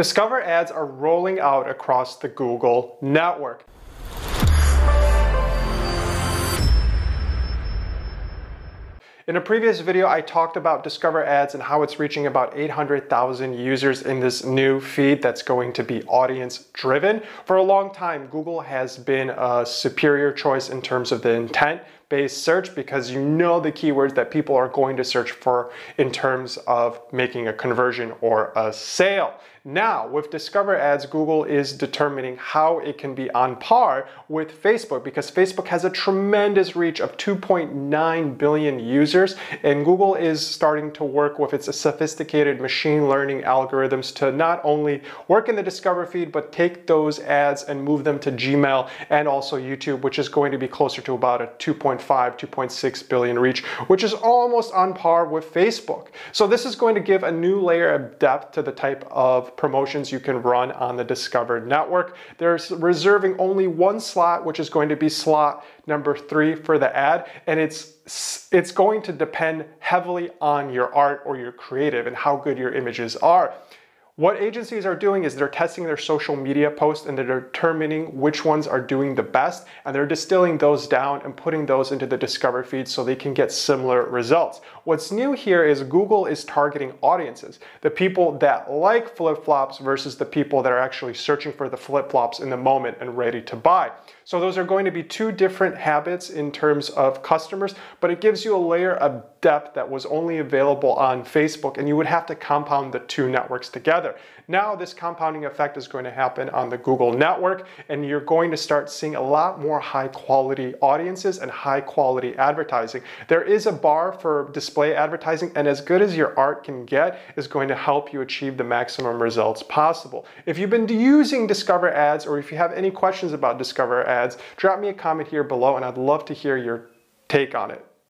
Discover ads are rolling out across the Google network. In a previous video, I talked about Discover Ads and how it's reaching about 800,000 users in this new feed that's going to be audience driven. For a long time, Google has been a superior choice in terms of the intent based search because you know the keywords that people are going to search for in terms of making a conversion or a sale. Now, with Discover Ads, Google is determining how it can be on par with Facebook because Facebook has a tremendous reach of 2.9 billion users, and Google is starting to work with its sophisticated machine learning algorithms to not only work in the Discover feed, but take those ads and move them to Gmail and also YouTube, which is going to be closer to about a 2.5, 2.6 billion reach, which is almost on par with Facebook. So this is going to give a new layer of depth to the type of promotions you can run on the Discovered network. They're reserving only one slot, which is going to be slot number three for the ad, and it's it's going to depend heavily on your art or your creative and how good your images are. What agencies are doing is they're testing their social media posts and they're determining which ones are doing the best and they're distilling those down and putting those into the Discover feed so they can get similar results. What's new here is Google is targeting audiences, the people that like flip-flops versus the people that are actually searching for the flip-flops in the moment and ready to buy. So those are going to be two different habits in terms of customers, but it gives you a layer of depth that was only available on Facebook and you would have to compound the two networks together. Now this compounding effect is going to happen on the Google network and you're going to start seeing a lot more high quality audiences and high quality advertising. There is a bar for display advertising and as good as your art can get is going to help you achieve the maximum results possible. If you've been using Discover Ads or if you have any questions about Discover Ads, drop me a comment here below and I'd love to hear your take on it.